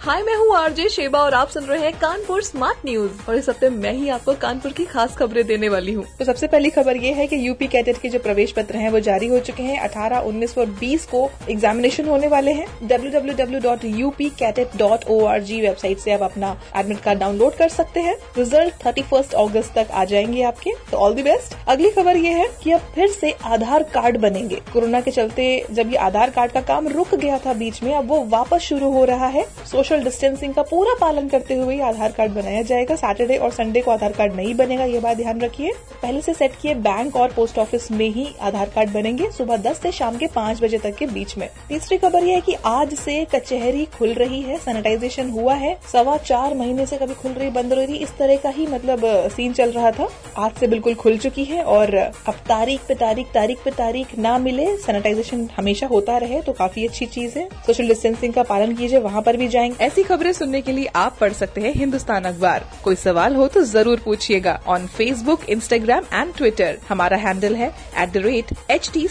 हाय मैं हूँ RJ Sheba और आप सुन रहे हैं कानपुर स्मार्ट न्यूज़। और इस हफ़्ते मैं ही आपको कानपुर की खास खबरें देने वाली हूँ। तो सबसे पहली खबर ये है कि यूपी कैडेट के जो प्रवेश पत्र हैं वो जारी हो चुके हैं। 18, 19 और 20 को एग्जामिनेशन होने वाले हैं। www.upcadet.org वेबसाइट से आप अपना एडमिट कार्ड डाउनलोड कर सकते हैं। रिज़ल्ट थर्टी अगस्त तक आ जाएँगे आपके। तो ऑल दी बेस्ट अगली खबर ये है की अब फिर से आधार कार्ड बनेंगे। कोरोना के चलते जब ये आधार कार्ड का काम रुक गया था बीच में अब वो वापस शुरू हो रहा है। सोशल डिस्टेंसिंग का पूरा पालन करते हुए आधार कार्ड बनाया जाएगा। सैटरडे और संडे को आधार कार्ड नहीं बनेगा, ये बात ध्यान रखिए। पहले से सेट किए बैंक और पोस्ट ऑफ़िस में ही आधार कार्ड बनेंगे सुबह दस से शाम के पाँच बजे तक के बीच में। तीसरी खबर यह है कि आज से कचहरी खुल रही है सैनिटाइजेशन हुआ है। सवा चार महीने से कभी खुल रही, बंद रही इस तरह का ही मतलब सीन चल रहा था। आज से बिल्कुल खुल चुकी है और अब तारीख पे तारीख तारीख पे तारीख ना मिले सैनिटाइजेशन हमेशा होता रहे तो काफ़ी अच्छी चीज़ है। सोशल डिस्टेंसिंग का पालन कीजिए, वहाँ पर भी जाएँगे। ऐसी खबरें सुनने के लिए आप पढ़ सकते हैं हिंदुस्तान अखबार। कोई सवाल हो तो ज़रूर पूछिएगा on Facebook Instagram and Twitter हमारा हैंडल है at the rate H T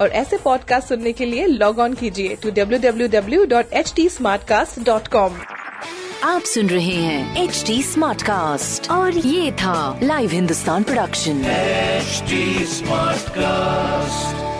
और ऐसे पॉडकास्ट सुनने के लिए लॉग ऑन कीजिए टू www.htsmartcast.com आप सुन रहे हैं एच डी स्मार्ट कास्ट और ये था live Hindustan production HD Smartcast.